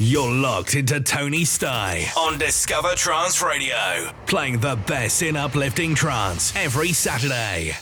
You're locked into Tony Stye on Discover Trance Radio, playing the best in uplifting trance every Saturday.